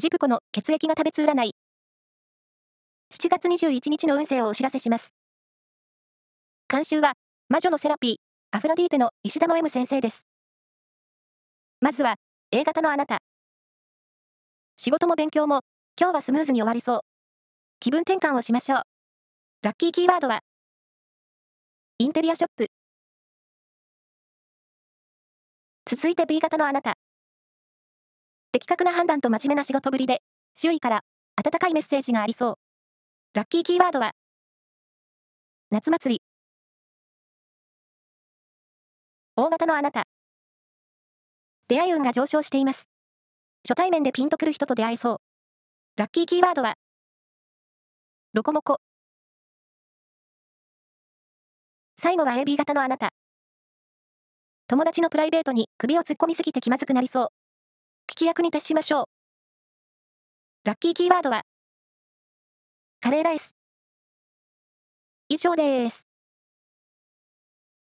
ジプコの血液が食べつ占い。7月21日の運勢をお知らせします。監修は、魔女のセラピー、アフロディーテの石田の M 先生です。まずは、A 型のあなた。仕事も勉強も、今日はスムーズに終わりそう。気分転換をしましょう。ラッキーキーワードは、インテリアショップ。続いて B 型のあなた。的確な判断と真面目な仕事ぶりで、周囲から温かいメッセージがありそう。ラッキーキーワードは、夏祭り。大型のあなた。出会い運が上昇しています。初対面でピンとくる人と出会えそう。ラッキーキーワードは、ロコモコ。最後は AB 型のあなた。友達のプライベートに首を突っ込みすぎて気まずくなりそう。聞き役に徹しましょう。ラッキーキーワードは、カレーライス。以上です。